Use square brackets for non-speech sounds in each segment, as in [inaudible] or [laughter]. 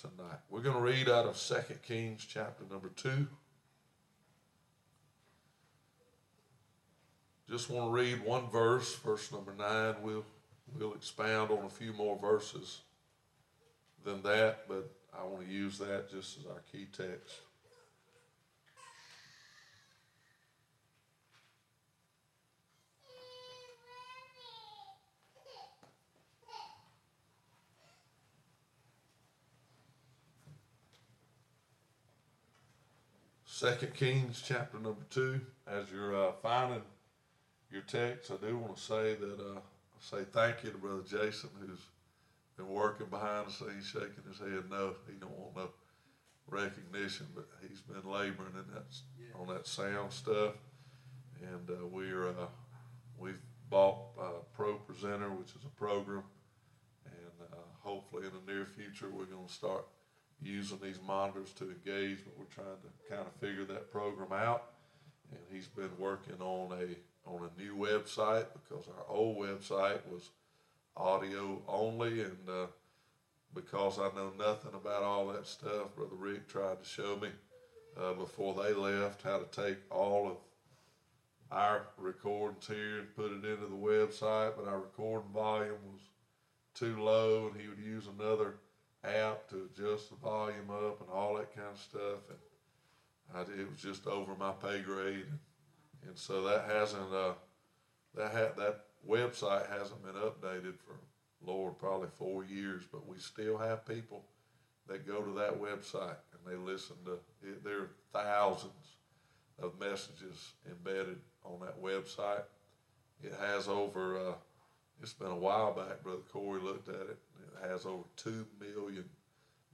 tonight. We're going to read out of 2 Kings chapter number 2. Just want to read one verse, verse number 9. We'll, we'll expound on a few more verses than that, but I want to use that just as our key text. Second Kings chapter number two. As you're uh, finding your text, I do want to say that uh, say thank you to Brother Jason who's been working behind the scenes, shaking his head. No, he don't want no recognition, but he's been laboring in that yeah. on that sound stuff, and uh, we're uh, we've bought uh, Pro Presenter, which is a program, and uh, hopefully in the near future we're going to start using these monitors to engage, but we're trying to kind of figure that program out. And he's been working on a on a new website because our old website was audio only, and uh, because I know nothing about all that stuff, Brother Rick tried to show me uh, before they left how to take all of our recordings here and put it into the website, but our recording volume was too low, and he would use another app to adjust the volume up and all that kind of stuff. And I, it was just over my pay grade. And, and so that hasn't, uh, that, ha- that website hasn't been updated for, Lord, probably four years, but we still have people that go to that website and they listen to it. There are thousands of messages embedded on that website. It has over, uh, it's been a while back, Brother Corey looked at it It has over 2 million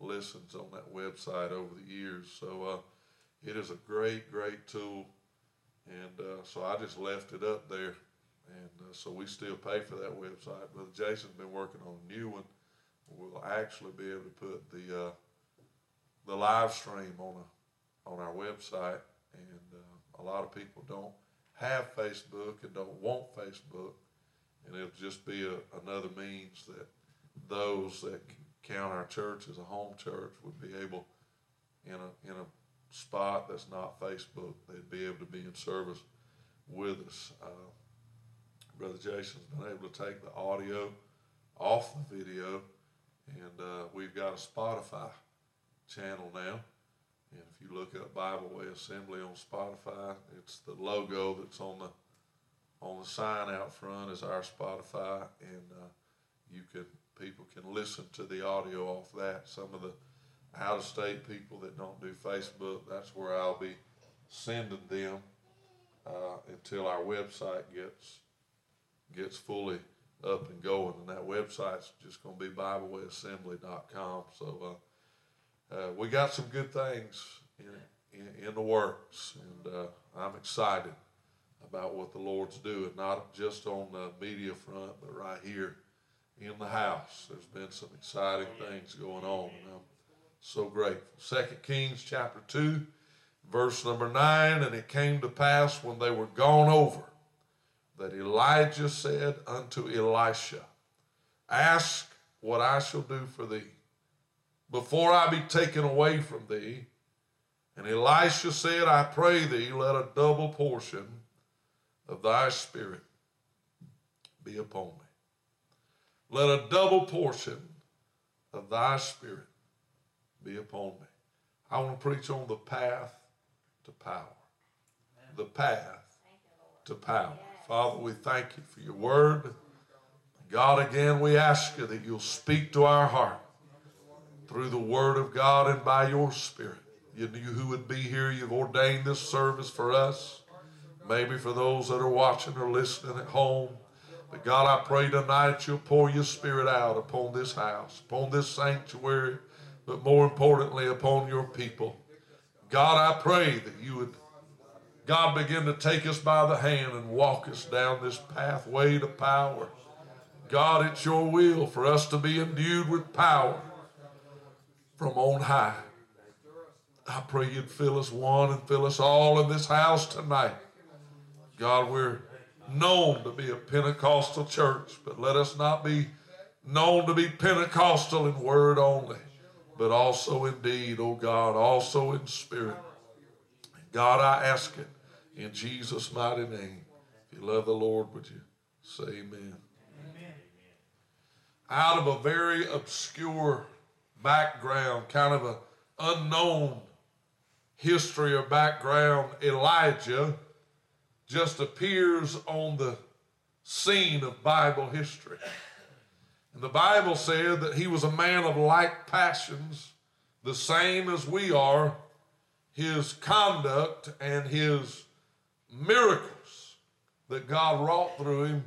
listens on that website over the years. So uh, it is a great, great tool. And uh, so I just left it up there. And uh, so we still pay for that website. Brother Jason's been working on a new one. We'll actually be able to put the uh, the live stream on a on our website. And uh, a lot of people don't have Facebook and don't want Facebook, and it'll just be a, another means that those that count our church as a home church would be able, in a, in a spot that's not Facebook, they'd be able to be in service with us. Uh, Brother Jason's been able to take the audio off the video, and uh, we've got a Spotify channel now. And if you look up Bible Way Assembly on Spotify, it's the logo that's on the on the sign out front is our Spotify, and uh, you can people can listen to the audio off that. Some of the out of state people that don't do Facebook, that's where I'll be sending them uh, until our website gets gets fully up and going. And that website's just going to be BibleWayAssembly.com. So uh, uh, we got some good things in, in, in the works, and uh, I'm excited about what the Lord's doing, not just on the media front, but right here in the house. There's been some exciting oh, things going on, and I'm so grateful. Second Kings chapter 2, verse number 9, and it came to pass when they were gone over that Elijah said unto Elisha, Ask what I shall do for thee before I be taken away from thee. And Elisha said, I pray thee, let a double portion of thy spirit be upon me. Let a double portion of thy spirit be upon me. I want to preach on the path to power. The path to power. Father, we thank you for your word. God, again, we ask you that you'll speak to our heart through the word of God and by your spirit. You knew who would be here. You've ordained this service for us. Maybe for those that are watching or listening at home. But God, I pray tonight you'll pour your spirit out upon this house, upon this sanctuary, but more importantly, upon your people. God, I pray that you would, God, begin to take us by the hand and walk us down this pathway to power. God, it's your will for us to be endued with power from on high. I pray you'd fill us one and fill us all in this house tonight. God, we're known to be a Pentecostal church, but let us not be known to be Pentecostal in word only. but also in deed, oh God, also in spirit. God, I ask it in Jesus' mighty name. If you love the Lord, would you say amen? amen. Out of a very obscure background, kind of an unknown history or background, Elijah just appears on the scene of Bible history. And the Bible said that he was a man of like passions, the same as we are. His conduct and his miracles that God wrought through him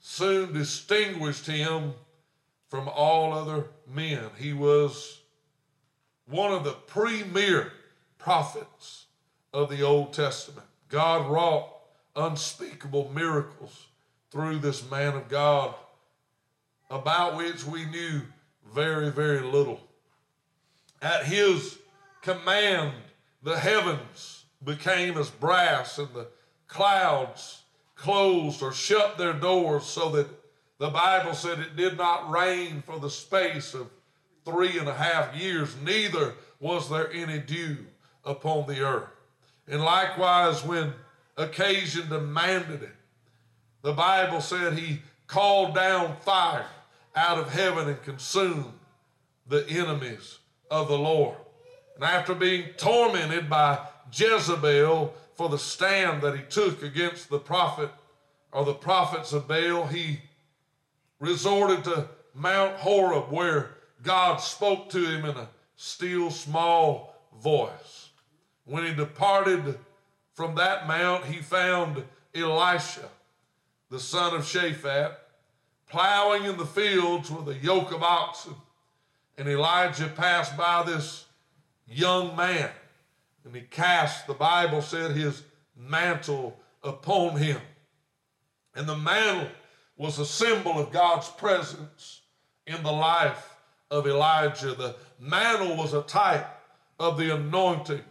soon distinguished him from all other men. He was one of the premier prophets of the Old Testament. God wrought unspeakable miracles through this man of God about which we knew very, very little. At his command, the heavens became as brass and the clouds closed or shut their doors so that the Bible said it did not rain for the space of three and a half years, neither was there any dew upon the earth. And likewise, when occasion demanded it, the Bible said he called down fire out of heaven and consumed the enemies of the Lord. And after being tormented by Jezebel for the stand that he took against the prophet or the prophets of Baal, he resorted to Mount Horeb where God spoke to him in a still small voice. When he departed from that mount, he found Elisha, the son of Shaphat, plowing in the fields with a yoke of oxen. And Elijah passed by this young man, and he cast, the Bible said, his mantle upon him. And the mantle was a symbol of God's presence in the life of Elijah. The mantle was a type of the anointing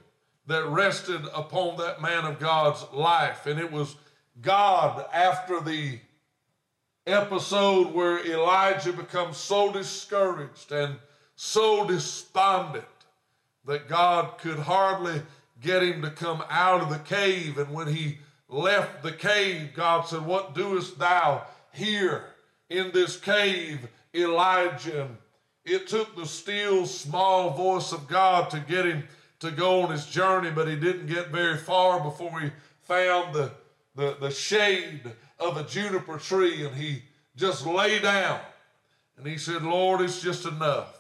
that rested upon that man of God's life. And it was God after the episode where Elijah becomes so discouraged and so despondent that God could hardly get him to come out of the cave. And when he left the cave, God said, What doest thou here in this cave, Elijah? It took the still small voice of God to get him to go on his journey, but he didn't get very far before he found the, the, the shade of a juniper tree and he just lay down and he said, Lord, it's just enough.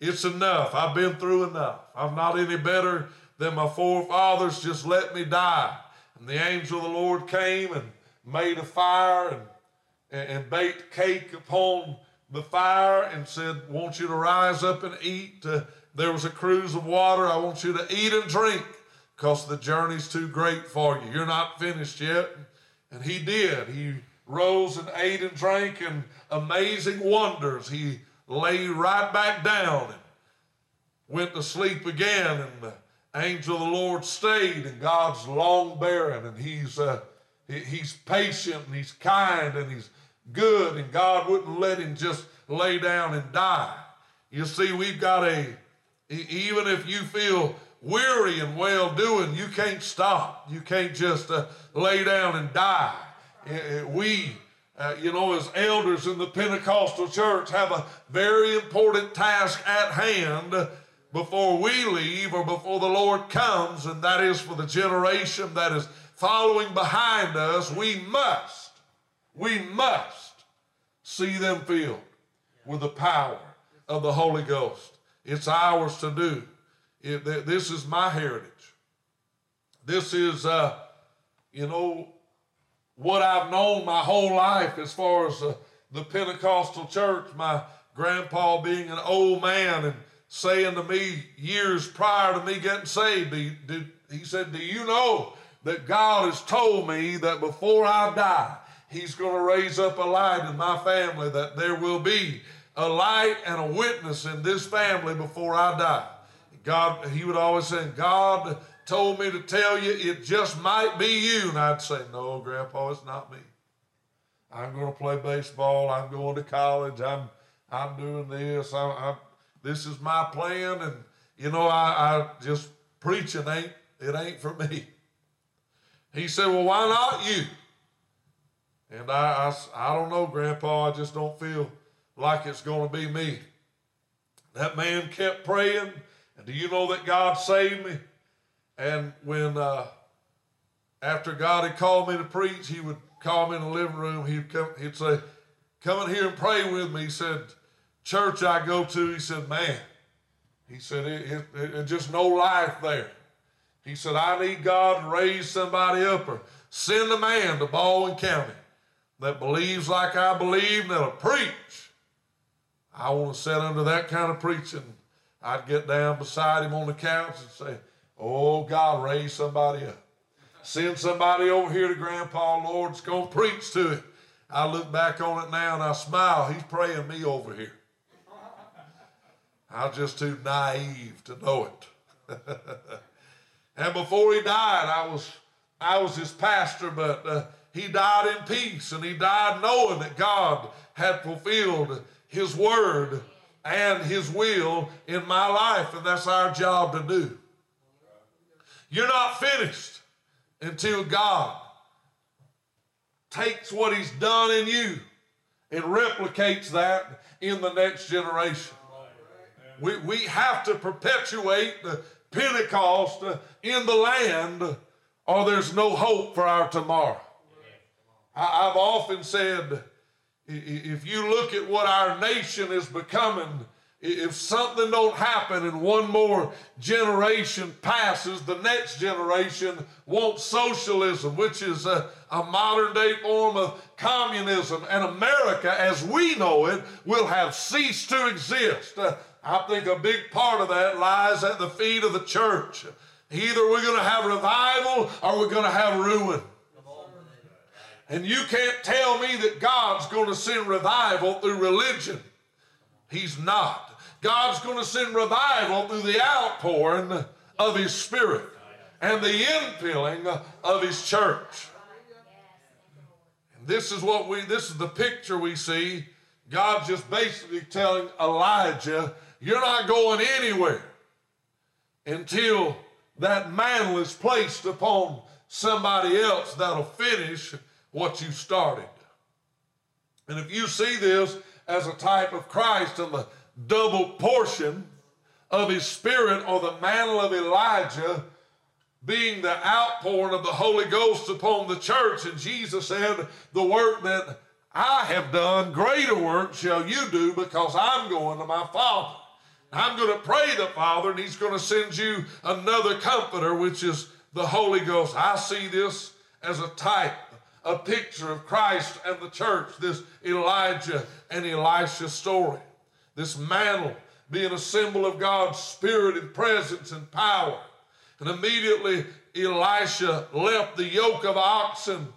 It's enough. I've been through enough. I'm not any better than my forefathers. Just let me die. And the angel of the Lord came and made a fire and, and, baked cake upon the fire and said, Want you to rise up and eat. Uh, there was a cruse of water. I want you to eat and drink because the journey's too great for you. You're not finished yet. And he did. He rose and ate and drank, and amazing wonders. He lay right back down and went to sleep again. And the angel of the Lord stayed, and God's long bearing, and He's uh, he, He's patient and He's kind and He's good, and God wouldn't let him just lay down and die. You see, we've got a even if you feel weary and well doing, you can't stop. You can't just uh, lay down and die. We, uh, you know, as elders in the Pentecostal church, have a very important task at hand before we leave or before the Lord comes, and that is for the generation that is following behind us. We must, we must see them filled with the power of the Holy Ghost. It's ours to do. It, this is my heritage. This is, uh, you know, what I've known my whole life as far as uh, the Pentecostal church. My grandpa being an old man and saying to me years prior to me getting saved, he said, Do you know that God has told me that before I die, He's going to raise up a light in my family, that there will be a light and a witness in this family before I die. God, he would always say, God told me to tell you it just might be you. And I'd say, No, Grandpa, it's not me. I'm going to play baseball. I'm going to college. I'm I'm doing this. I'm, I'm this is my plan, and you know, I, I just preaching ain't it ain't for me. He said, Well, why not you? And I, I, I don't know, Grandpa, I just don't feel like it's going to be me. That man kept praying, and do you know that God saved me? And when uh, after God had called me to preach, he would call me in the living room. He'd come, he'd say, "Come in here and pray with me." He said, "Church I go to," he said, "Man," he said, it, it, it, just no life there." He said, "I need God to raise somebody up or send a man to Baldwin County that believes like I believe and that'll preach." I want to sit under that kind of preaching. I'd get down beside him on the couch and say, Oh, God, raise somebody up. Send somebody over here to Grandpa Lord's going to preach to it. I look back on it now and I smile. He's praying me over here. I was just too naive to know it. [laughs] and before he died, I was I was his pastor, but uh, he died in peace and he died knowing that God had fulfilled his word and his will in my life, and that's our job to do. You're not finished until God takes what He's done in you and replicates that in the next generation. We, we have to perpetuate the Pentecost in the land, or there's no hope for our tomorrow. I, I've often said if you look at what our nation is becoming, if something don't happen and one more generation passes, the next generation wants socialism, which is a, a, modern day form of communism. And America, as we know it, will have ceased to exist. Uh, I think a big part of that lies at the feet of the church. Either we're going to have revival or we're going to have ruin. And you can't tell me that God's going to send revival through religion. He's not. God's going to send revival through the outpouring of His Spirit and the infilling of His church. And this is what we, this is the picture we see. God's just basically telling Elijah, you're not going anywhere until that mantle is placed upon somebody else that'll finish what you started. And if you see this as a type of Christ and the double portion of his spirit or the mantle of Elijah being the outpouring of the Holy Ghost upon the church. And Jesus said, The work that I have done, greater work shall you do because I'm going to my Father. I'm going to pray the Father, and He's going to send you another comforter, which is the Holy Ghost. I see this as a type, a picture of Christ and the church, this Elijah and Elisha story this mantle being a symbol of God's spirit and presence and power. And immediately Elisha left the yoke of oxen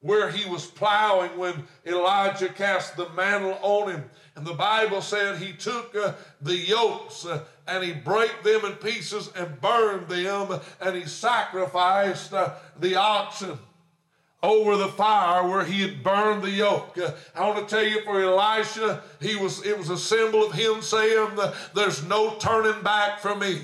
where he was plowing when Elijah cast the mantle on him. And the Bible said he took uh, the yokes uh, and he broke them in pieces and burned them and he sacrificed uh, the oxen over the fire where he had burned the yoke. Uh, I want to tell you for Elisha, he was it was a symbol of him saying there's no turning back for me.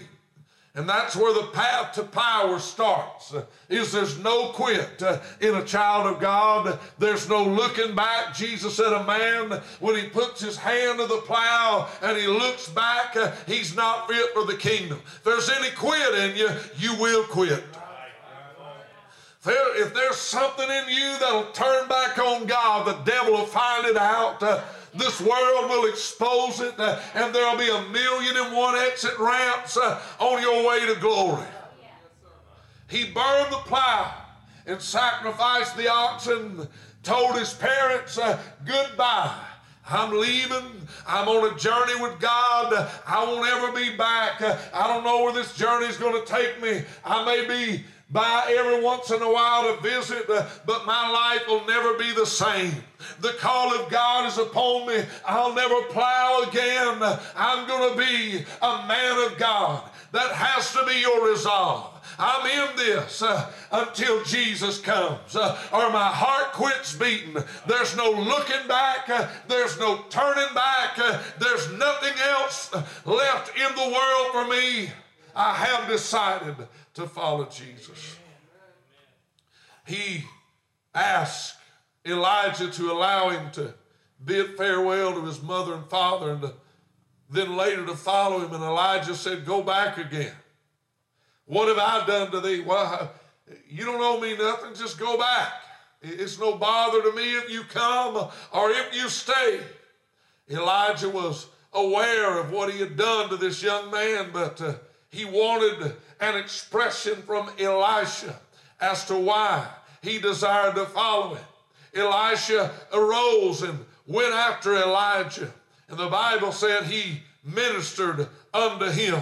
And that's where the path to power starts. Uh, is there's no quit uh, in a child of God. There's no looking back. Jesus said a man, when he puts his hand to the plow and he looks back, uh, he's not fit for the kingdom. If there's any quit in you, you will quit there, if there's something in you that'll turn back on God, the devil will find it out. Uh, this world will expose it, uh, and there'll be a million and one exit ramps uh, on your way to glory. He burned the plow and sacrificed the oxen, told his parents, uh, goodbye. I'm leaving. I'm on a journey with God. I won't ever be back. I don't know where this journey is going to take me. I may be by every once in a while to visit, uh, but my life will never be the same. The call of God is upon me. I'll never plow again. I'm going to be a man of God. That has to be your resolve. I'm in this uh, until Jesus comes, uh, or my heart quits beating. There's no looking back, uh, there's no turning back, uh, there's nothing else left in the world for me. I have decided to follow Jesus. He asked Elijah to allow him to bid farewell to his mother and father and to, then later to follow him. And Elijah said, Go back again. What have I done to thee? Well, you don't owe me nothing. Just go back. It's no bother to me if you come or if you stay. Elijah was aware of what he had done to this young man, but uh, he wanted an expression from Elisha as to why he desired to follow him. Elisha arose and went after Elijah. And the Bible said he ministered unto him.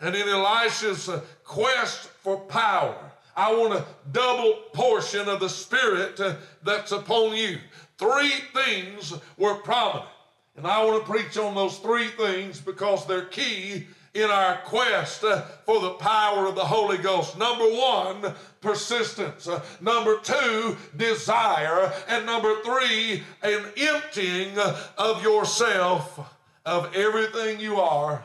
And in Elisha's quest for power, I want a double portion of the Spirit that's upon you. Three things were prominent. And I want to preach on those three things because they're key in our quest uh, for the power of the Holy Ghost. Number one, persistence. Uh, number two, desire. And number three, an emptying of yourself of everything you are,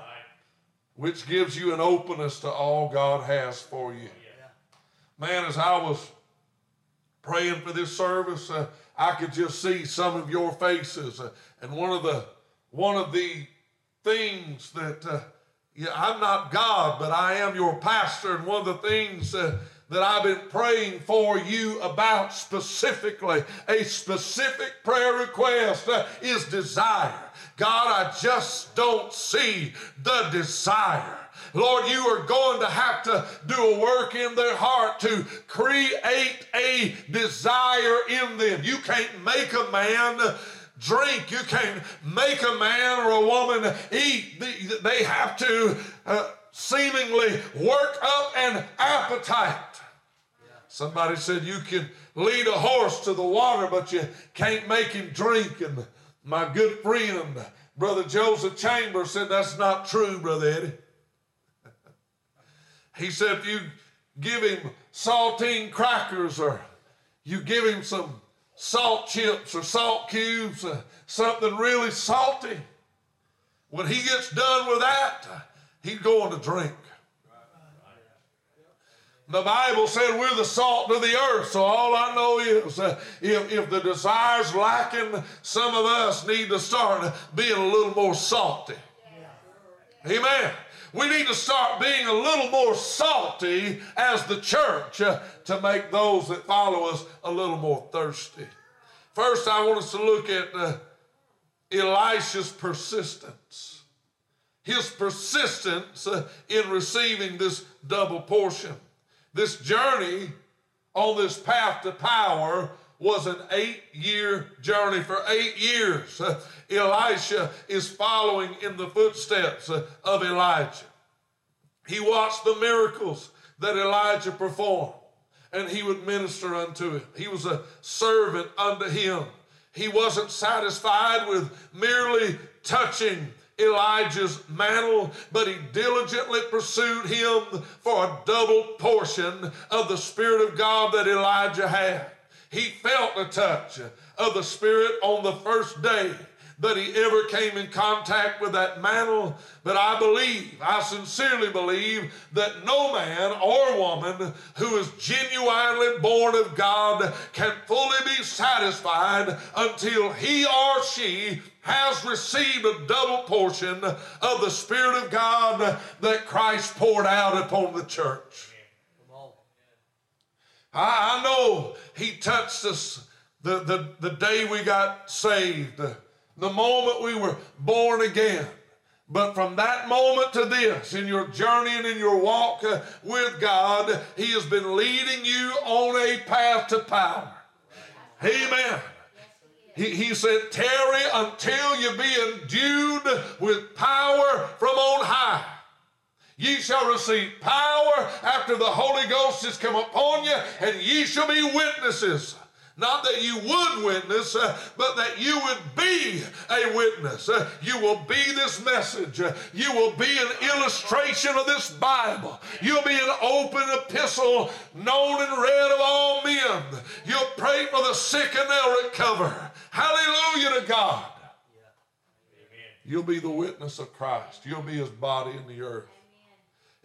which gives you an openness to all God has for you. Man, as I was praying for this service, uh, I could just see some of your faces. Uh, and one of the one of the things that uh, I'm not God, but I am your pastor. And one of the things uh, that I've been praying for you about specifically, a specific prayer request uh, is desire. God, I just don't see the desire. Lord, you are going to have to do a work in their heart to create a desire in them. You can't make a man drink. You can't make a man or a woman eat. They have to uh, seemingly work up an appetite. Somebody said you can lead a horse to the water, but you can't make him drink. And my good friend, Brother Joseph Chambers, said that's not true, Brother Eddie. [laughs] he said if you give him saltine crackers or you give him some salt chips or salt cubes, uh, something really salty. When he gets done with that, he's going to drink. The Bible said we're the salt of the earth, so all I know is uh, if, if the desire's lacking, some of us need to start being a little more salty. Amen. We need to start being a little more salty as the church uh, to make those that follow us a little more thirsty. First, I want us to look at uh, Elisha's persistence. His persistence uh, in receiving this double portion. This journey on this path to power was an eight year journey. For eight years, uh, [laughs] Elisha is following in the footsteps uh, of Elijah. He watched the miracles that Elijah performed, and he would minister unto him. He was a servant unto him. He wasn't satisfied with merely touching Elijah's mantle, but he diligently pursued him for a double portion of the Spirit of God that Elijah had. He felt the touch of the Spirit on the first day that he ever came in contact with that mantle. But I believe, I sincerely believe, that no man or woman who is genuinely born of God can fully be satisfied until he or she has received a double portion of the Spirit of God that Christ poured out upon the church. I, I know He touched us the, the, the day we got saved, the, the moment we were born again. But from that moment to this, in your journey and in your walk uh, with God, He has been leading you on a path to power. Amen. He, he said, tarry until you be endued with power from on high. Ye shall receive power after the Holy Ghost has come upon you, and ye shall be witnesses. Not that you would witness, uh, but that you would be a witness. Uh, you will be this message. Uh, you will be an illustration of this Bible. You'll be an open epistle known and read of all men. You'll pray for the sick and they'll recover. Hallelujah to God. You'll be the witness of Christ. You'll be his body in the earth.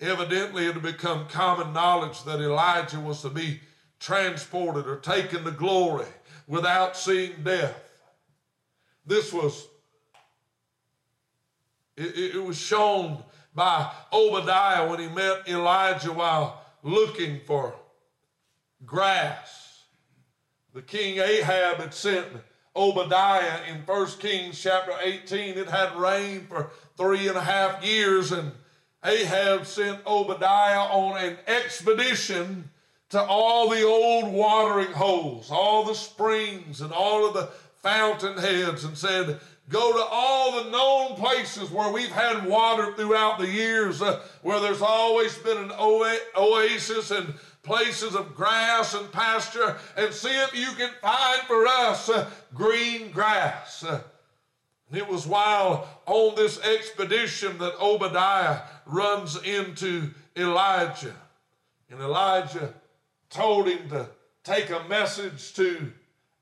Evidently, it had become common knowledge that Elijah was to be transported or taken to glory without seeing death. This was, it, it, was shown by Obadiah when he met Elijah while looking for grass. The king Ahab had sent Obadiah in 1 Kings chapter 18. It had rained for three and a half years, and Ahab sent Obadiah on an expedition to all the old watering holes, all the springs, and all of the fountain heads, and said, Go to all the known places where we've had water throughout the years, uh, where there's always been an oasis and places of grass and pasture, and see if you can find for us uh, green grass. Uh, and it was while on this expedition that Obadiah runs into Elijah. And Elijah told him to take a message to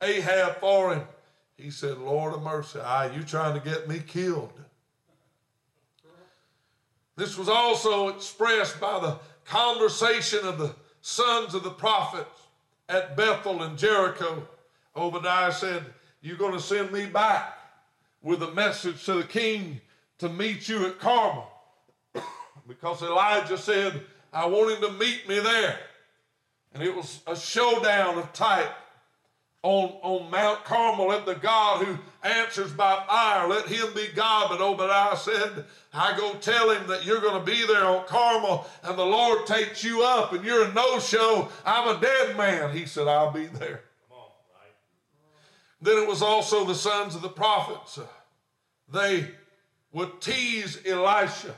Ahab for him. He said, Lord of mercy, are you trying to get me killed? This was also expressed by the conversation of the sons of the prophets at Bethel and Jericho. Obadiah said, You're going to send me back with a message to the king to meet you at Carmel. [coughs] because Elijah said, I want him to meet me there. And it was a showdown of type on, on Mount Carmel. Let the God who answers by fire, let him be God. But Obadiah said, I go tell him that you're going to be there on Carmel and the Lord takes you up and you're a no-show. I'm a dead man. He said, I'll be there. Then it was also the sons of the prophets. They would tease Elisha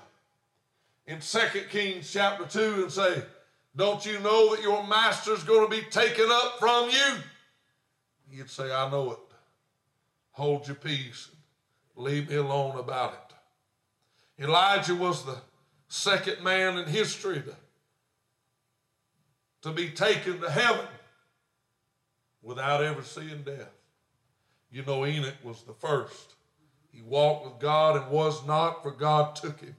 in 2 Kings chapter 2 and say, don't you know that your master's going to be taken up from you? He'd say, I know it. Hold your peace. Leave me alone about it. Elijah was the second man in history to, to be taken to heaven without ever seeing death. You know, Enoch was the first. He walked with God and was not, for God took him.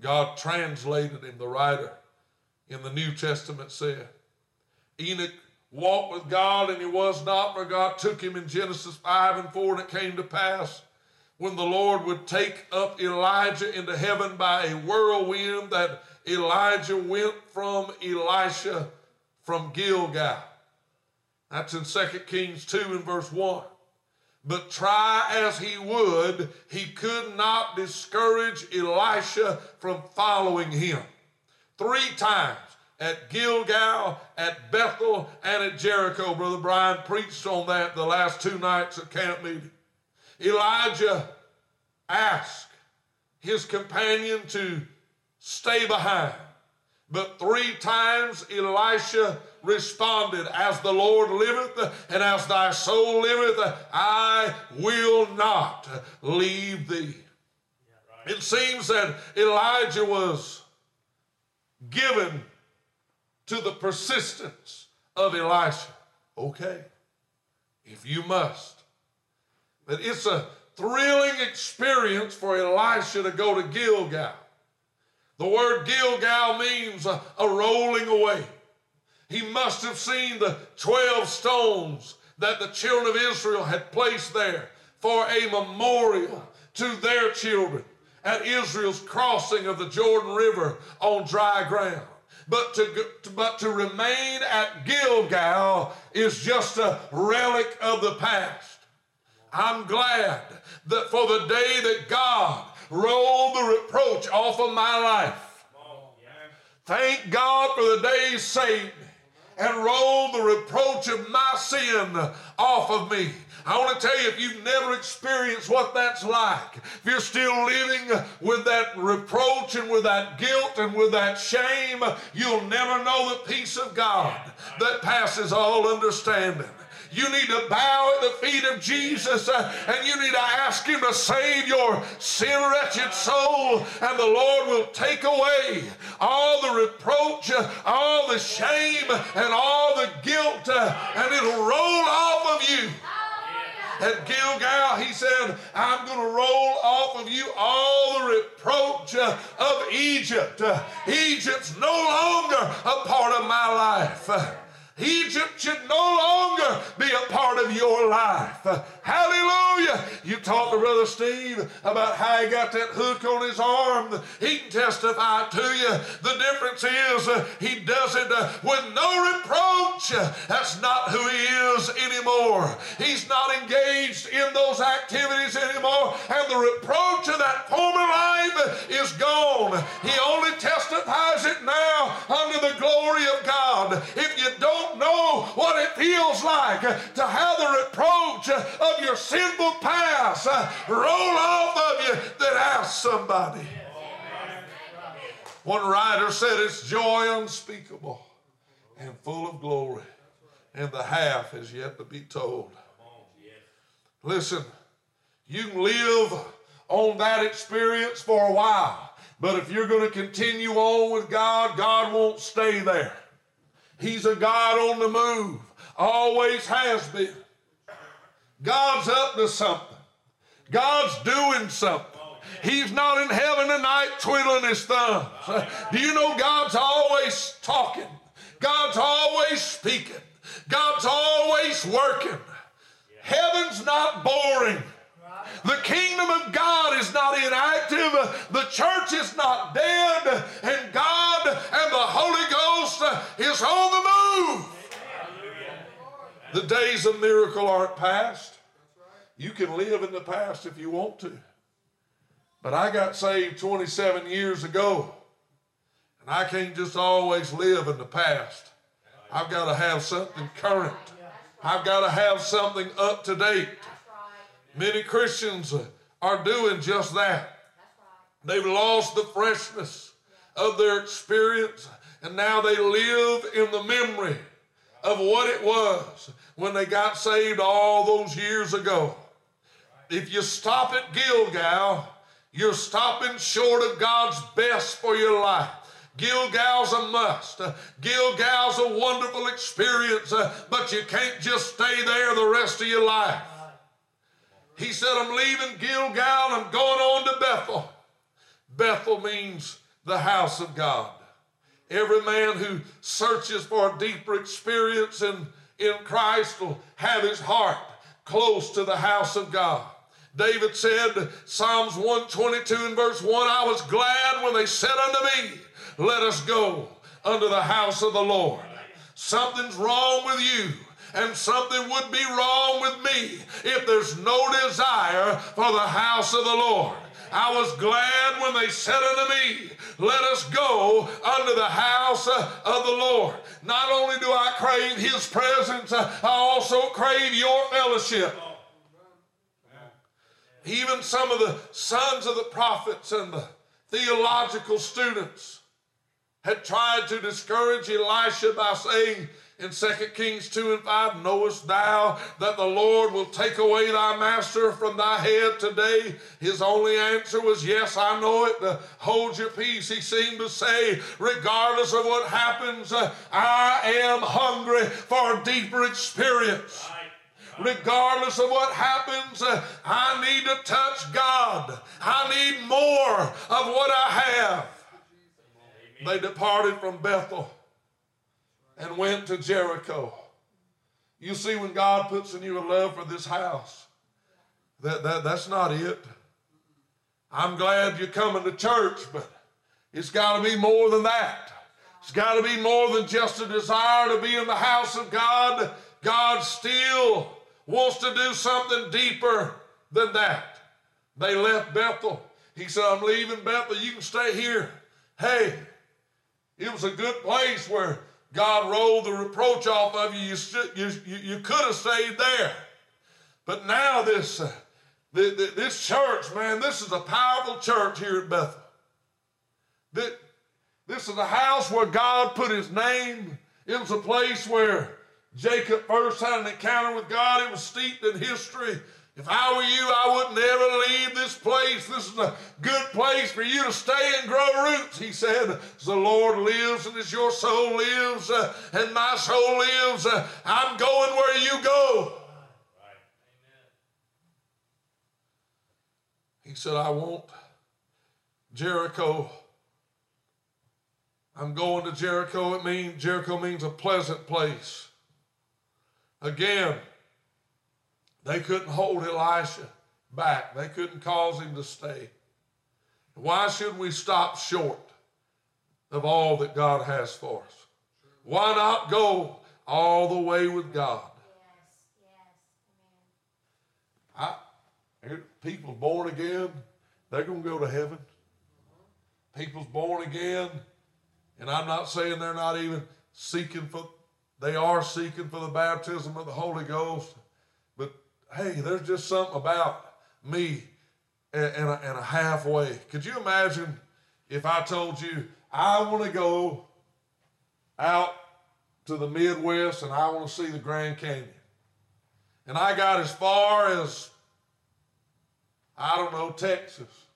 God translated him, the writer in the New Testament said. Enoch walked with God and he was not, for God took him in Genesis 5 and 4, and it came to pass when the Lord would take up Elijah into heaven by a whirlwind that Elijah went from Elisha from Gilgal. That's in 2 Kings 2 and verse 1. But try as he would, he could not discourage Elisha from following him. Three times at Gilgal, at Bethel, and at Jericho. Brother Brian preached on that the last two nights at camp meeting. Elijah asked his companion to stay behind. But three times Elisha responded, As the Lord liveth, and as thy soul liveth, I will not leave thee. It seems that Elijah was given to the persistence of Elisha. Okay, if you must. But it's a thrilling experience for Elisha to go to Gilgal. The word Gilgal means a, a rolling away. He must have seen the 12 stones that the children of Israel had placed there for a memorial to their children at Israel's crossing of the Jordan River on dry ground. But to, but to remain at Gilgal is just a relic of the past. I'm glad that for the day that God rolled the reproach off of my life. Thank God for the day me and roll the reproach of my sin off of me. I want to tell you, if you've never experienced what that's like, if you're still living with that reproach and with that guilt and with that shame, you'll never know the peace of God that passes all understanding. You need to bow at the feet of Jesus uh, and you need to ask Him to save your sin wretched soul, and the Lord will take away all the reproach, uh, all the shame, and all the guilt, uh, and it'll roll off of you. At Gilgal, he said, I'm going to roll off of you all the reproach uh, of Egypt. Uh, Egypt's no longer a part of my life. Egypt should no longer be a part of your life. You talk to Brother Steve about how he got that hook on his arm. He can testify to you. The difference is uh, he does it uh, with no reproach. That's not who he is anymore. He's not engaged in those activities anymore. And the reproach of that former life is gone. He only testifies it now under the glory of God. If you don't know what it feels like to have the reproach of your sinful past uh, roll off of you, then ask somebody. One writer said it's joy unspeakable and full of glory, and the half is yet to be told. Listen, you can live on that experience for a while, but if you're going to continue on with God, God won't stay there. He's a God on the move, always has been. God's up to something. God's doing something. He's not in heaven tonight twiddling his thumbs. Do you know God's always talking? God's always speaking. God's always working. Heaven's not boring. The kingdom of God is not inactive. The church is not dead. And God and the Holy Ghost is on the move. The days of miracle aren't past. You can live in the past if you want to. But I got saved 27 years ago. And I can't just always live in the past. I've got to have something current. I've got to have something up to date. Many Christians uh, are doing just that. They've lost the freshness of their experience, and now they live in the memory of what it was when they got saved all those years ago. If you stop at Gilgal, you're stopping short of God's best for your life. Gilgal's a must. Gilgal's a wonderful experience, but you can't just stay there the rest of your life. He said, I'm leaving Gilgal, I'm going on to Bethel. Bethel means the house of God. Every man who searches for a deeper experience in, in Christ will have his heart close to the house of God. David said, Psalms 122 and verse 1, I was glad when they said unto me, Let us go unto the house of the Lord. Something's wrong with you and something would be wrong with me if there's no desire for the house of the Lord. I was glad when they said unto me, Let us go unto the house uh, of the Lord. Not only do I crave his presence, uh, I also crave your fellowship. Even some of the sons of the prophets and the theological students had tried to discourage Elisha by saying, in 2 Kings 2 and 5, knowest thou that the Lord will take away thy master from thy head today? His only answer was, Yes, I know it. Uh, hold your peace. He seemed to say, regardless of what happens, uh, I am hungry for a deeper experience. Regardless of what happens, uh, I need to touch God. I need more of what I have. They departed from Bethel and went to Jericho. You see, when God puts in you a love for this house, that, that, that's not it. I'm glad you're coming to church, but it's got to be more than that. It's got to be more than just a desire to be in the house of God. God still wants to do something deeper than that. They left Bethel. He said, I'm leaving Bethel. You can stay here. Hey, it was a good place where God rolled the reproach off of you. You, you, you could have stayed there. But now this, uh, the, the, this church, man, this is a powerful church here at Bethel. That this is a house where God put his name. It was a place where Jacob first had an encounter with God. It was steeped in history. If I were you, I would never leave this place. This is a good place for you to stay and grow roots. He said, as the Lord lives and as your soul lives uh, and my soul lives, uh, I'm going where you go. He said, I want Jericho. I'm going to Jericho. It means Jericho means a pleasant place. Again, they couldn't hold Elisha back. They couldn't cause him to stay. Why should we stop short of all that God has for us? Why not go all the way with God? Yes, yes, I, people born again, they're going to go to heaven. People's born again, and I'm not saying they're not even seeking for, they are seeking for the baptism of the Holy Ghost. Hey, there's just something about me and, a, a halfway. Could you imagine if I told you, I want to go out to the Midwest and I want to see the Grand Canyon? And I got as far as I don't know, Texas.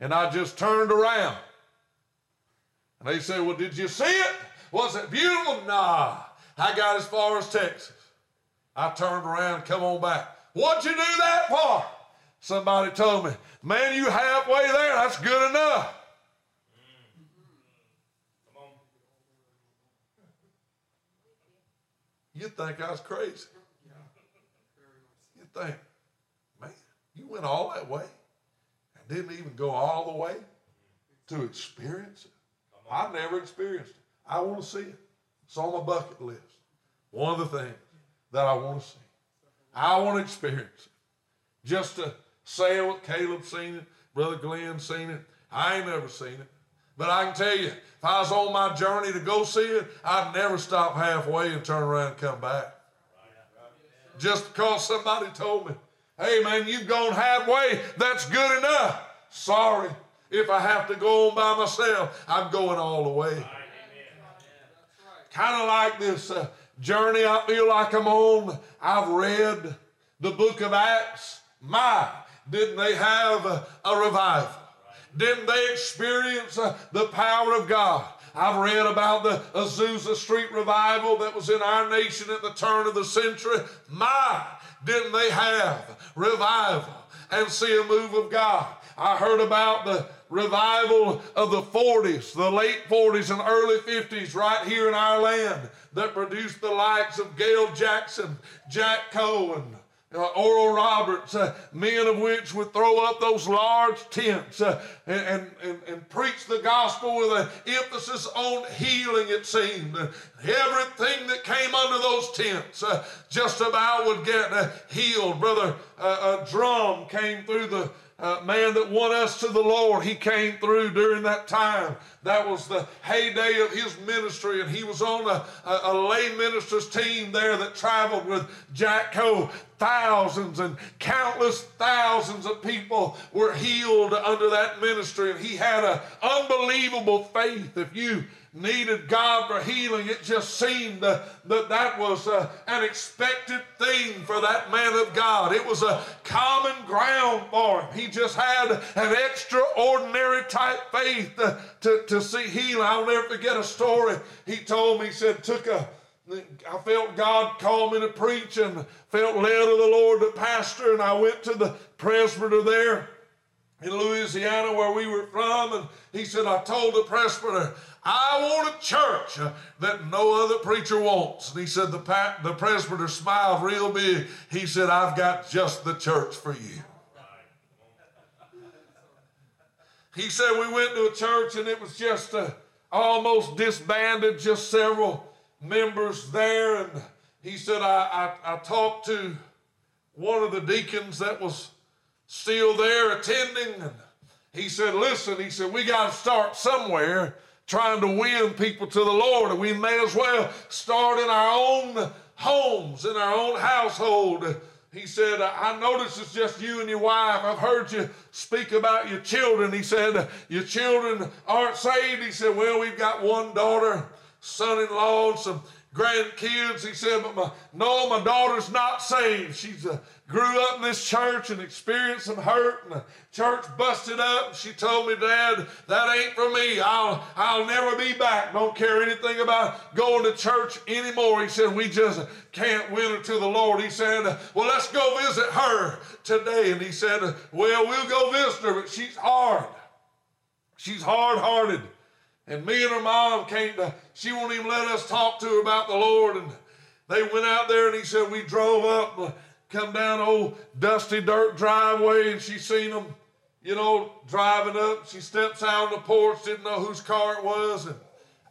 And I just turned around. And they said, Well, did you see it? Was it beautiful? Nah. I got as far as Texas. I turned around, come on back. What'd you do that for? Somebody told me, Man, you halfway there, that's good enough. You'd think I was crazy. You'd think, man, you went all that way and didn't even go all the way to experience it. I've never experienced it. I want to see it. It's on my bucket list. One of the things that I want to see. I want to experience it. Just to say what Caleb seen it, Brother Glenn seen it. I ain't never seen it. But I can tell you, if I was on my journey to go see it, I'd never stop halfway and turn around and come back. Just because somebody told me. Hey, man, you've gone halfway. That's good enough. Sorry. If I have to go on by myself, I'm going all the way. Kind of like this uh, journey I feel like I'm on. I've read the book of Acts. My, didn't they have a, revival? Didn't they experience the power of God? I've read about the Azusa Street revival that was in our nation at the turn of the century. My, didn't they have revival and see a move of God? I heard about the revival of the 40s, the late 40s and early 50s right here in our land that produced the likes of Gail Jackson, Jack Cohen, uh, Oral Roberts, uh, men of which would throw up those large tents uh, and, and, and, preach the gospel with an emphasis on healing, it seemed. Everything that came under those tents uh, just about would get uh, healed. Brother, uh, a drum came through the uh, man that won us to the Lord, he came through during that time. That was the heyday of his ministry, and he was on a, a, a lay ministers team there that traveled with Jack Coe. Thousands and countless thousands of people were healed under that ministry, and he had an unbelievable faith. If you needed God for healing. It just seemed uh, that that was uh, an expected thing for that man of God. It was a common ground for him. He just had an extraordinary type faith uh, to, to see healing. I'll never forget a story he told me. He said, took a I felt God call me to preach and felt led of the Lord to pastor, and I went to the presbyter there in Louisiana where we were from, and he said, I told the presbyter, I want a church that no other preacher wants. And he said, the, pa- the presbyter smiled real big. He said, I've got just the church for you. He said, we went to a church and it was just uh, almost disbanded, just several members there. And he said, I, I, I talked to one of the deacons that was still there attending. And he said, Listen, he said, we got to start somewhere trying to win people to the Lord. And we may as well start in our own homes, in our own household. he said, I notice it's just you and your wife. I've heard you speak about your children. He said, Your children aren't saved. He said, Well, we've got one daughter, son in law, and some grandkids. He said, But my, no, my daughter's not saved. She's uh, grew up in this church and experienced some hurt, and the church busted up. She told me, Dad, that ain't for me. I'll, I'll never be back. Don't care anything about going to church anymore. He said, We just can't win her to the Lord. He said, Well, let's go visit her today. And he said, Well, we'll go visit her, but she's hard. She's hard hearted. And me and her mom came to, she won't even let us talk to her about the Lord. And they went out there and he said, We drove up come down old dusty dirt driveway and she seen them, you know, driving up. She steps out on the porch, didn't know whose car it was, and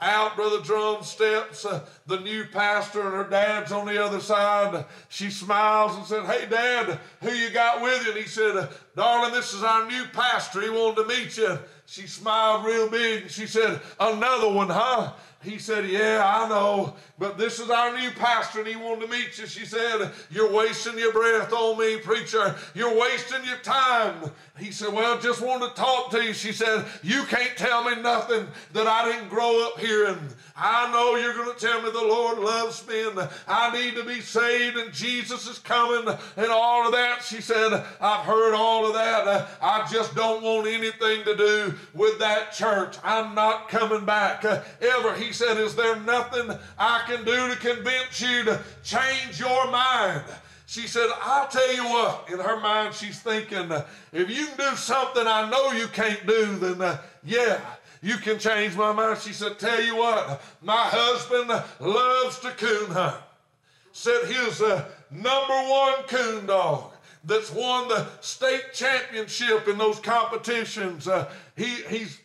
out Brother Drum steps uh, the new pastor and her dad's on the other side. She smiles and said, Hey, Dad, who you got with you? And he said, Darling, this is our new pastor. He wanted to meet you. She smiled real big. and She said, Another one, huh? He said, Yeah, I know, but this is our new pastor and he wanted to meet you. She said, You're wasting your breath on me, preacher. You're wasting your time. He said, Well, just wanted to talk to you. She said, You can't tell me nothing that I didn't grow up hearing. I know you're going to tell me the Lord loves me and I need to be saved and Jesus is coming and all of that. She said, I've heard all of that. Uh, I just don't want anything to do with that church. I'm not coming back uh, ever. He said, Is there nothing I can do to convince you to change your mind? She said, I'll tell you what. In her mind, she's thinking, if you can do something I know you can't do, then uh, yeah, you can change my mind. She said, Tell you what, my husband loves to coon hunt. Said his the number one coon dog that's won the state championship in those competitions. Uh, he, he's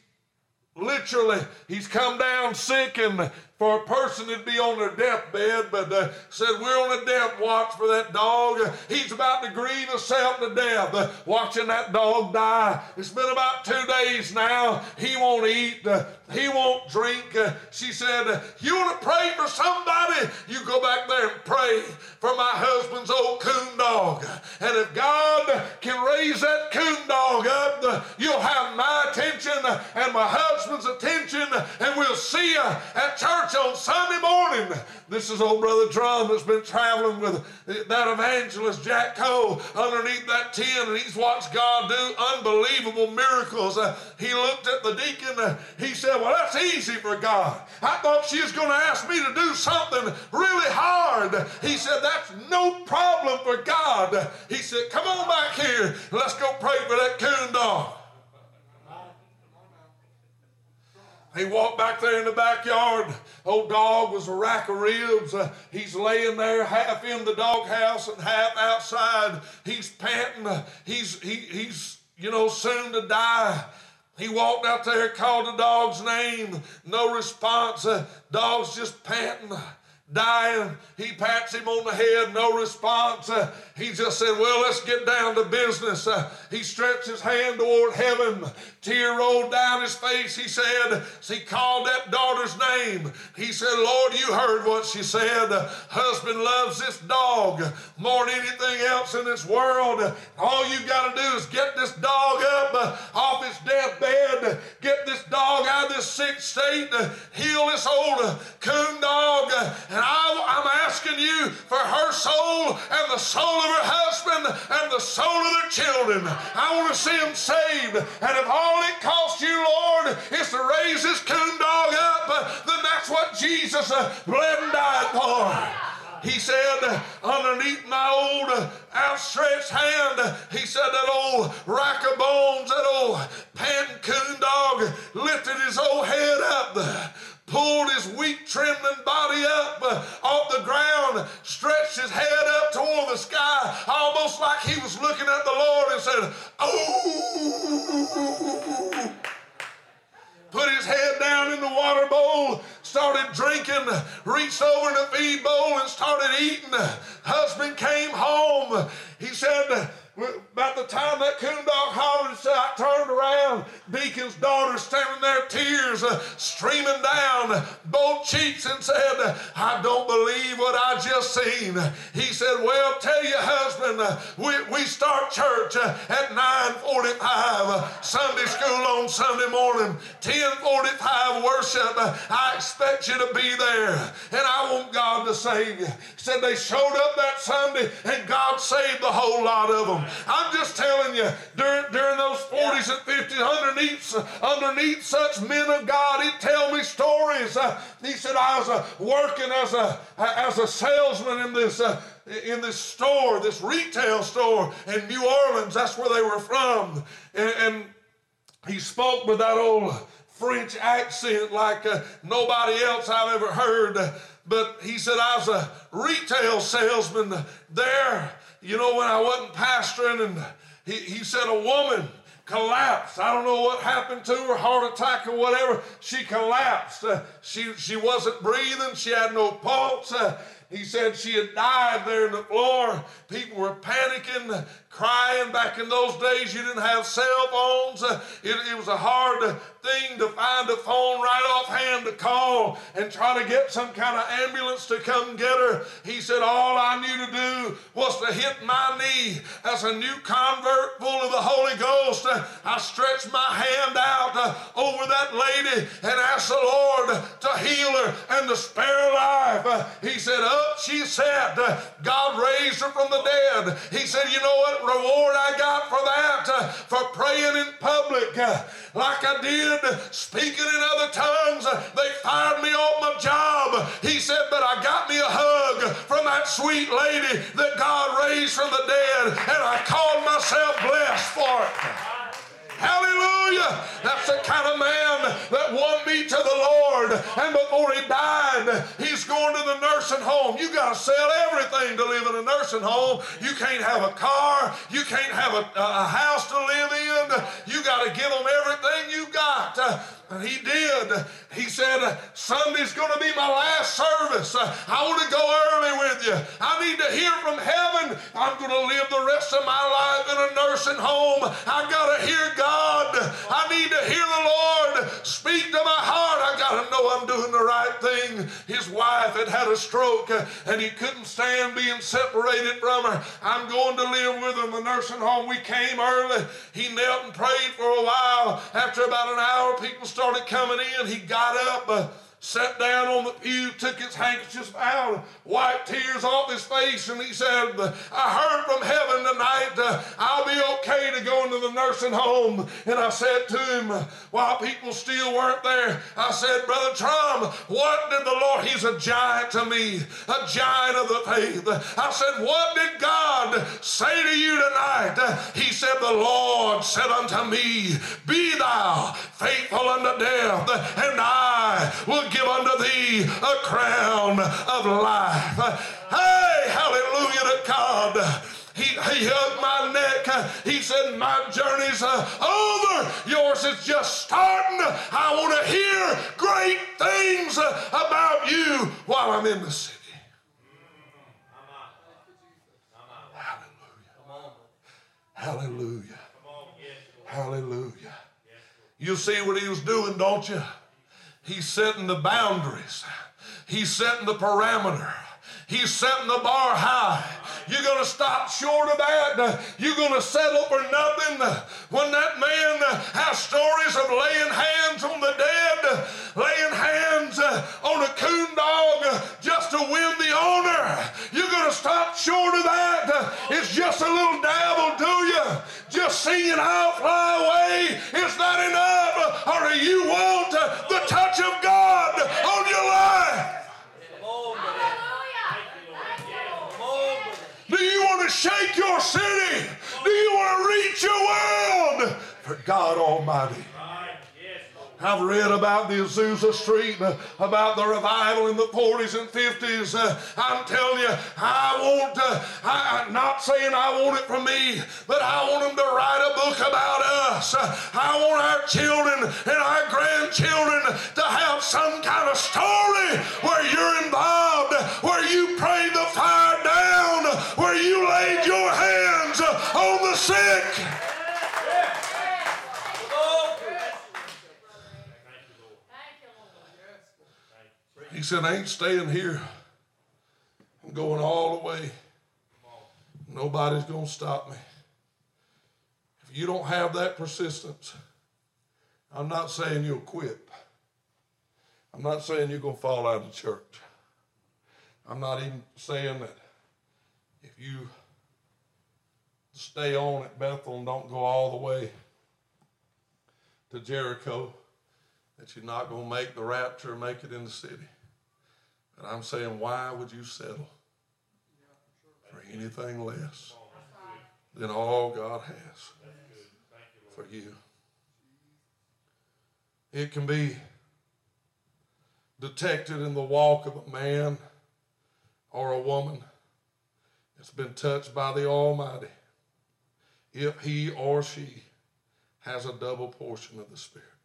literally, he's come down sick and for a person to be on their deathbed, but uh, said, We're on a death watch for that dog. He's about to grieve himself to death, uh, watching that dog die. It's been about two days now. He won't eat, uh, he won't drink. Uh, she said, uh, You want to pray for somebody? You go back there and pray for my husband's old coon dog. And if God can raise that coon dog up, you'll have my attention and my husband's attention, and we'll see you at church church on Sunday morning. This is old brother Drum that's been traveling with that evangelist Jack Coe underneath that tent, and he's watched God do unbelievable miracles. Uh, he looked at the deacon. Uh, he said, "Well, that's easy for God. I thought she was going to ask me to do something really hard." He said, "That's no problem for God." He said, "Come on back here. Let's go pray for that coon dog." He walked back there in the backyard. Old dog was a rack of ribs. Uh, he's laying there half in the doghouse and half outside. He's panting. Uh, he's, he, he's, you know, soon to die. He walked out there, called the dog's name. No response. Uh, dog's just panting dying. He pats him on the head, no response. Uh, he just said, Well, let's get down to business. Uh, he stretched his hand toward heaven. Tear rolled down his face. He said, He called that daughter's name. He said, Lord, you heard what she said. Husband loves this dog more than anything else in this world. All you got to do is get this dog up uh, off his deathbed, get this dog out of this sick state, heal this old coon dog. And I, I'm asking you for her soul and the soul of her husband and the soul of their children. I want to see them saved. And if all it costs you, Lord, is to raise this coon dog up, then that's what Jesus uh, bled and died for. He said, underneath my old outstretched hand, he said, that old rack of bones, that old panting coon dog lifted his old head up pulled his weak, trembling body up uh, off the ground, stretched his head up toward the sky, almost like he was looking at the Lord and said, Oh! Put his head down in the water bowl, started drinking, reached over in the feed bowl and started eating. Husband came home. He said, about the time that coon dog hollered, I turned around. Deacon's daughter standing there, tears uh, streaming down both cheeks, and said, I don't believe what I just seen. He said, Well, tell your husband, uh, we, we start church uh, at 9:45, uh, Sunday school on Sunday morning, 10:45 worship. I expect you to be there, and I want God to save you. He said they showed up that Sunday, and God saved the whole lot of them. I'm just telling you, during, during those 40s and 50s, underneath, underneath such men of God, he'd tell me stories. Uh, he said, I was uh, working as a, as a salesman in this, uh, in this store, this retail store in New Orleans. That's where they were from. And, and he spoke with that old French accent like uh, nobody else I've ever heard. But he said, I was a retail salesman there you know, when I wasn't pastoring, and he, he said a woman collapsed. I don't know what happened to her, heart attack or whatever. She collapsed. Uh, she, she wasn't breathing. She had no pulse. Uh, he said she had died there in the floor. People were panicking crying. Back in those days, you didn't have cell phones. Uh, it, it, was a hard thing to find a phone right offhand to call and try to get some kind of ambulance to come get her. He said, All I knew to do was to hit my knee as a new convert full of the Holy Ghost. Uh, I stretched my hand out uh, over that lady and asked the Lord to heal her and to spare her life. He said, Up she sat. God raised her from the dead. He said, You know what? Reward I got for that, uh, for praying in public uh, like I did, speaking in other tongues. Uh, they fired me off my job. He said, but I got me a hug from that sweet lady that God raised from the dead, and I called myself blessed for it. Hallelujah. That's the kind of man that won me to the Lord. And before he died, he's going to the nursing home. You got to sell everything to live in a nursing home. You can't have a car. You can't have a, a house to live in. You got to give them everything you got. And he did. He said, uh, Sunday's going to be my last service. Uh, I want to go early with you. I need to hear from heaven. I'm going to live the rest of my life in a nursing home. I got to hear God. I need to hear the Lord speak to my heart. I got to know I'm doing the right thing. His wife had had a stroke uh, and he couldn't stand being separated from her. I'm going to live with her in the nursing home. We came early. He knelt and prayed for a while. After about an hour, people started coming in. He got up. Sat down on the pew, took his handkerchief out, wiped tears off his face, and he said, I heard from heaven tonight uh, I'll be okay to go into the nursing home. And I said to him, while people still weren't there, I said, Brother Drum, what did the Lord, he's a giant to me, a giant of the faith. I said, what did God say to you tonight? He said, the Lord said unto me, be thou faithful unto death, and I will give unto thee a crown of life. Hey, hallelujah to God. He, he hugged my neck. He said, My journey's uh, over. Yours is just starting. I want to hear great things uh, about you while I'm in the city. Hallelujah. Hallelujah. Hallelujah. You see what he was doing, don't you? He's setting the boundaries. He's setting the parameter. He's setting the bar high. Stop short of that. Uh, you're going to settle for nothing. Uh, when that man uh, has stories of laying hands on the dead, laying hands on a coon dog just to win the honor, you're going to stop short of that. It's just a little dabble, do you? Just singing I'll fly away. Is that enough? Or do you want the touch of God on your life? Do you want shake your city? Do you want to reach your world? For God Almighty. I've read about the Azusa Street, uh, about the revival in the 40s and 50s. Uh, I'm telling you, I want, uh, I, am not saying I want it for me, but I want them to write a book about us. I want our children and our grandchildren to have some kind of story where you're involved, where you prayed the fire down, where you laid your hands on the He said, I ain't staying here. I'm going all the way. Nobody's going to stop me. If you don't have that persistence, I'm not saying you'll quit. I'm not saying you're going to fall out of church. I'm not even saying that if you stay on at Bethel and don't go all the way to Jericho, that you're not going to make the rapture make it in the city. And I'm saying, why would you settle for anything less than all God has for you? It can be detected in the walk of a man or a woman that's been touched by the Almighty if he or she has a double portion of the Spirit.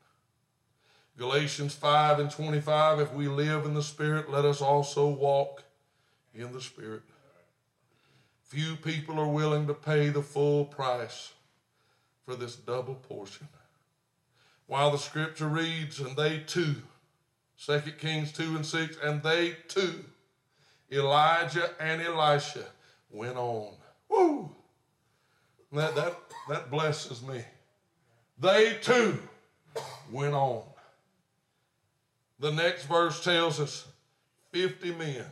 Galatians 5 and 25 if we live in the Spirit, let us also walk in the Spirit. Few people are willing to pay the full price for this double portion. While the scripture reads, and they too, 2 Kings 2 and 6, and they too, Elijah and Elisha, went on. Woo! That, that, that blesses me. They too went on. The next verse tells us 50 men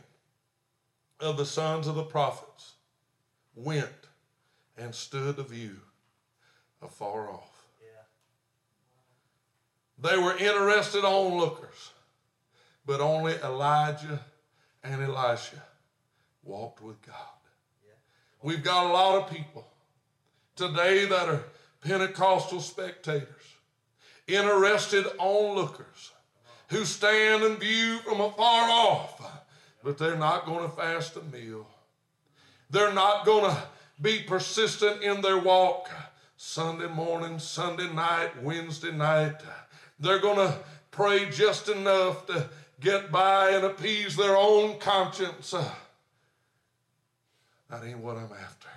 of the sons of the prophets went and stood to view afar off. They were interested onlookers, but only Elijah and Elisha walked with God. We've got a lot of people today that are Pentecostal spectators, interested onlookers who stand and view from afar off, but they're not going to fast a meal. They're not going to be persistent in their walk Sunday morning, Sunday night, Wednesday night. They're going to pray just enough to get by and appease their own conscience. That ain't what I'm after.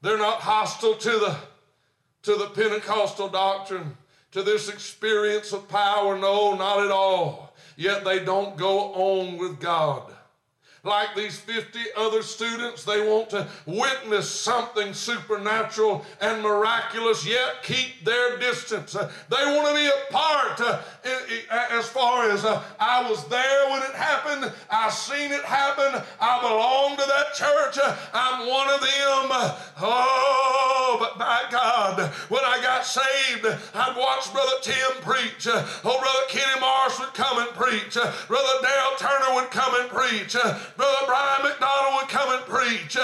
They're not hostile to the, to the Pentecostal doctrine, to this experience of power. No, not at all. Yet they don't go on with God like these 50 other students. They want to witness something supernatural and miraculous, yet keep their distance. Uh, they want to be a part uh, as far as uh, I was there when it happened, I seen it happen, I belong to that church, I'm one of them. Oh, but by God, when I got saved, I'd watch Brother Tim preach. Oh, Brother Kenny Marsh would come and preach. Brother Dale Turner would come and preach. Brother Brian McDonald would come and preach.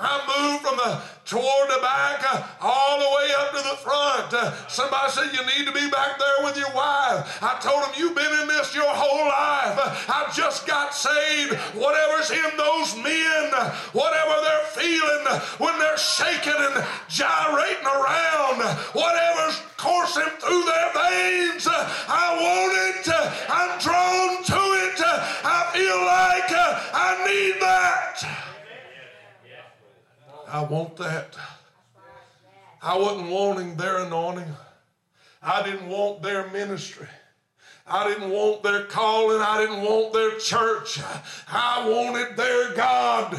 I moved from the toward the back, uh, all the way up to the front. Uh, somebody said, You need to be back there with your wife. I told them, You've been in this your whole life. Uh, I just got saved. Whatever's in those men, uh, whatever they're feeling when they're shaking and gyrating around, whatever's coursing through their veins, I want it. I'm drawn to it. I feel like I need that. I want that. I wasn't wanting their anointing. I didn't want their ministry. I didn't want their calling. I didn't want their church. I wanted their God.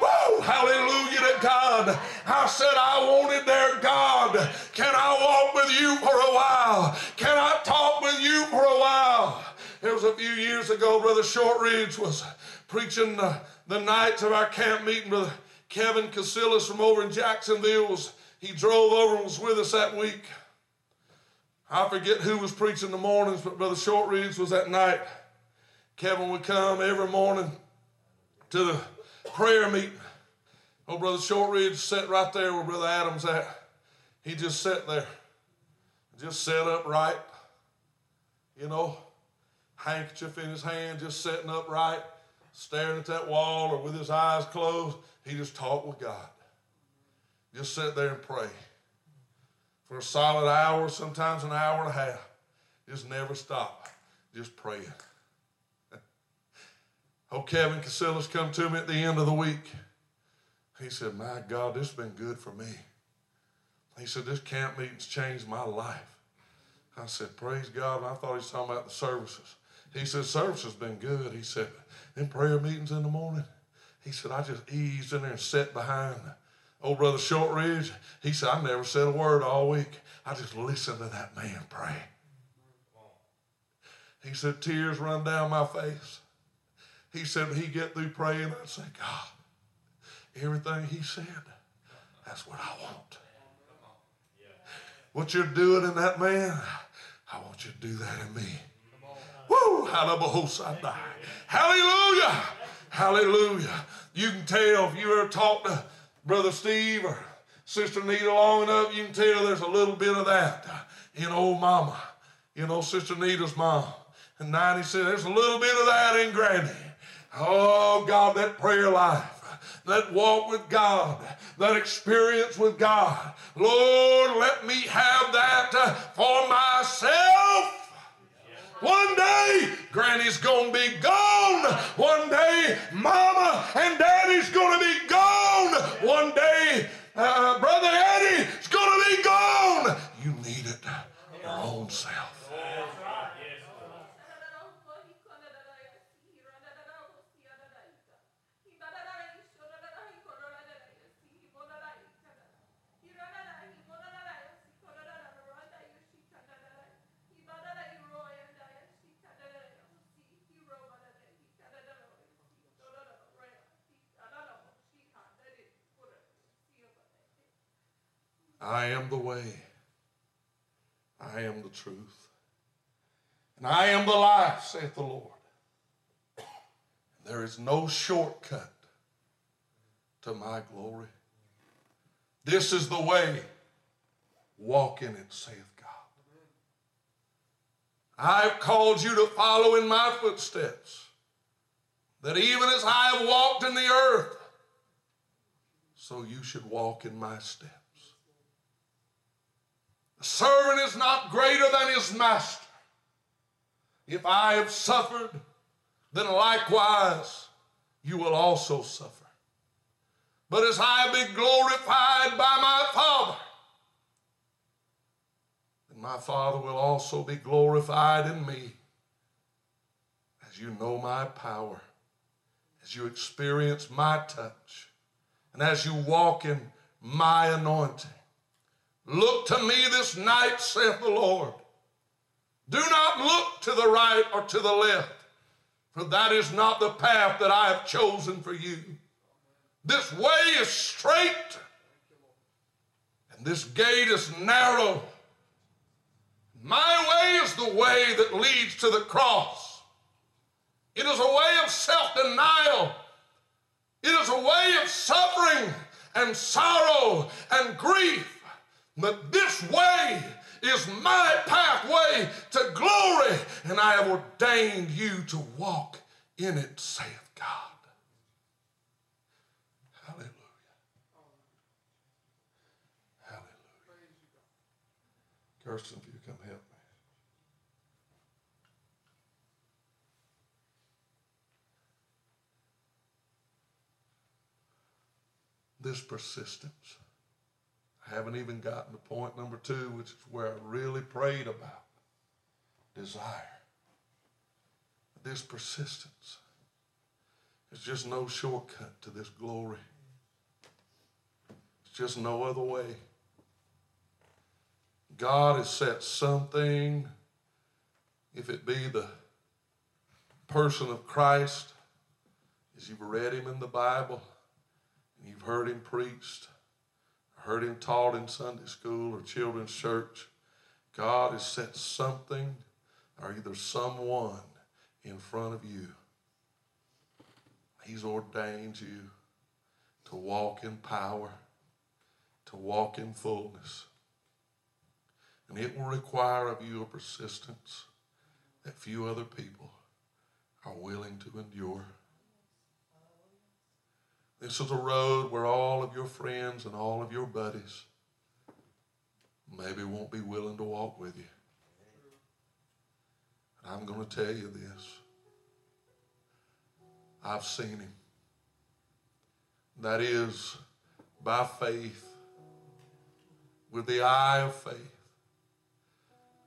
Woo! Hallelujah to God. I said I wanted their God. Can I walk with you for a while? Can I talk with you for a while? It was a few years ago, Brother Shortridge was preaching the, the nights of our camp meeting. Brother Kevin Casillas from over in Jacksonville was, he drove over and was with us that week. I forget who was preaching the mornings, but Brother Shortridge was that night. Kevin would come every morning to the prayer meeting. Oh, Brother Shortridge sat right there where Brother Adams at. He just sat there, just sat upright, you know, handkerchief in his hand, just sitting upright, staring at that wall or with his eyes closed. He just talked with God. Just sit there and pray for a solid hour, sometimes an hour and a half. Just never stop. Just praying. [laughs] oh, Kevin Casillas come to me at the end of the week. He said, My God, this has been good for me. He said, This camp meeting's changed my life. I said, Praise God. And I thought he was talking about the services. He said, Service has been good. He said, In prayer meetings in the morning. He said, I just eased in there and sat behind old brother Shortridge. He said, I never said a word all week. I just listened to that man pray. He said, tears run down my face. He said, he get through praying, I'd say, God, everything he said, that's what I want. What you're doing in that man, I want you to do that in me. Woo! Hallelujah! Hallelujah. You can tell if you ever talk to Brother Steve or Sister Nita long enough, you can tell there's a little bit of that in old mama. You know, Sister Nita's mom. And 90 said, there's a little bit of that in Granny. Oh, God, that prayer life that walk with God, that experience with God. Lord, let me have that uh, for myself. One day, Granny's gonna be gone. One day, Mama and Daddy's gonna be gone. One day, uh, Brother Eddie's gonna be gone. You need it your own self. I am the way. I am the truth. And I am the life, saith the Lord. There is no shortcut to my glory. This is the way. Walk in it, saith God. I've called you to follow in my footsteps, that even as I have walked in the earth, so you should walk in my steps The servant is not greater than his master. If I have suffered, then likewise you will also suffer. But as I been glorified by my Father, then my Father will also be glorified in me as you know my power, as you experience my touch, and as you walk in my anointing. Look to me this night, saith the Lord. Do not look to the right or to the left, for that is not the path that I have chosen for you. This way is straight, and this gate is narrow. My way is the way that leads to the cross. It is a way of self denial. It is a way of suffering and sorrow and grief. But this way is my pathway to glory, and I have ordained you to walk in it, saith God. Hallelujah. Hallelujah. Kirsten, if you come help me. This persistence I haven't even gotten to point number two, which is where I really prayed about desire. This persistence. There's just no shortcut to this glory. It's just no other way. God has set something, if it be the person of Christ, as you've read him in the Bible and you've heard him preached, heard him taught in Sunday school or children's church. God has set something or either someone in front of you. He's ordained you to walk in power, to walk in fullness. And it will require of you a persistence that few other people are willing to endure. This is a road where all of your friends and all of your buddies maybe won't be willing to walk with you. And I'm going to tell you this. I've seen him. That is by faith, with the eye of faith.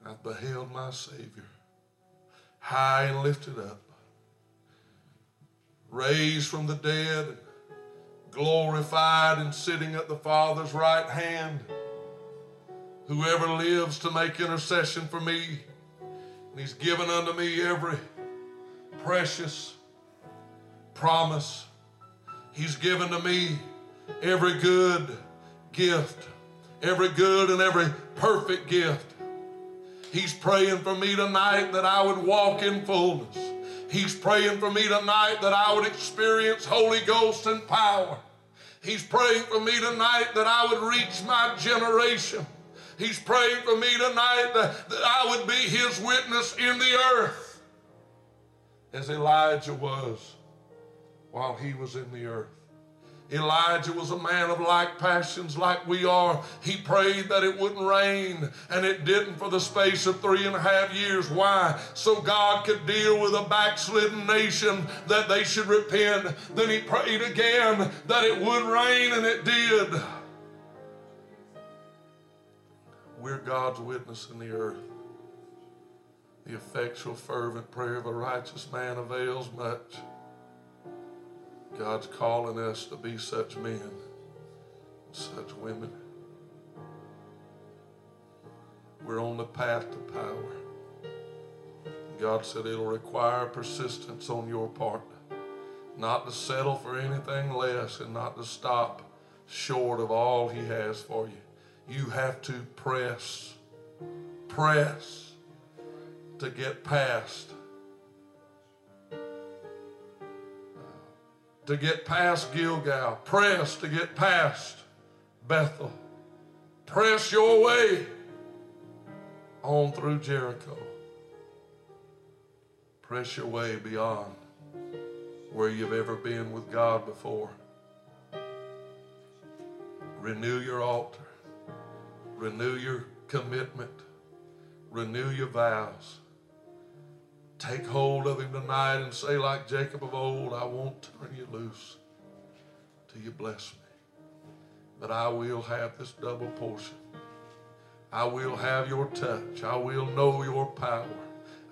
I've beheld my Savior high and lifted up, raised from the dead, glorified and sitting at the Father's right hand. Whoever lives to make intercession for me, and He's given unto me every precious promise. He's given to me every good gift, every good and every perfect gift. He's praying for me tonight that I would walk in fullness. He's praying for me tonight that I would experience Holy Ghost and power. He's praying for me tonight that I would reach my generation. He's praying for me tonight that, that I would be his witness in the earth as Elijah was while he was in the earth. Elijah was a man of like passions like we are. He prayed that it wouldn't rain, and it didn't for the space of three and a half years. Why? So God could deal with a backslidden nation that they should repent. Then he prayed again that it would rain, and it did. We're God's witness in the earth. The effectual, fervent prayer of a righteous man avails much. God's calling us to be such men, such women. We're on the path to power. God said it'll require persistence on your part, not to settle for anything less and not to stop short of all He has for you. You have to press, press to get past to get past Gilgal. Press to get past Bethel. Press your way on through Jericho. Press your way beyond where you've ever been with God before. Renew your altar. Renew your commitment. Renew your vows. Take hold of him tonight and say, like Jacob of old, I won't turn you loose till you bless me. But I will have this double portion. I will have your touch. I will know your power.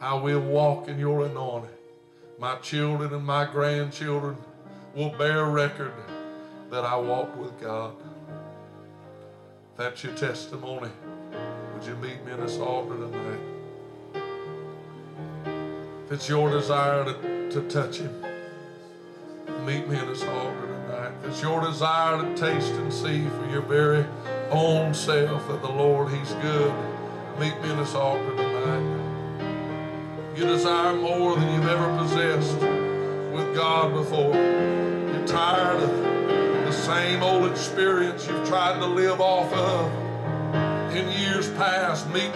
I will walk in your anointing. My children and my grandchildren will bear record that I walked with God. If that's your testimony, would you meet me in this altar tonight? It's your desire to, to touch Him, meet me in this altar tonight. It's your desire to taste and see for your very own self that the Lord, He's good, meet me in this altar tonight. You desire more than you've ever possessed with God before. You're tired of the same old experience you've tried to live off of in years past. Meet me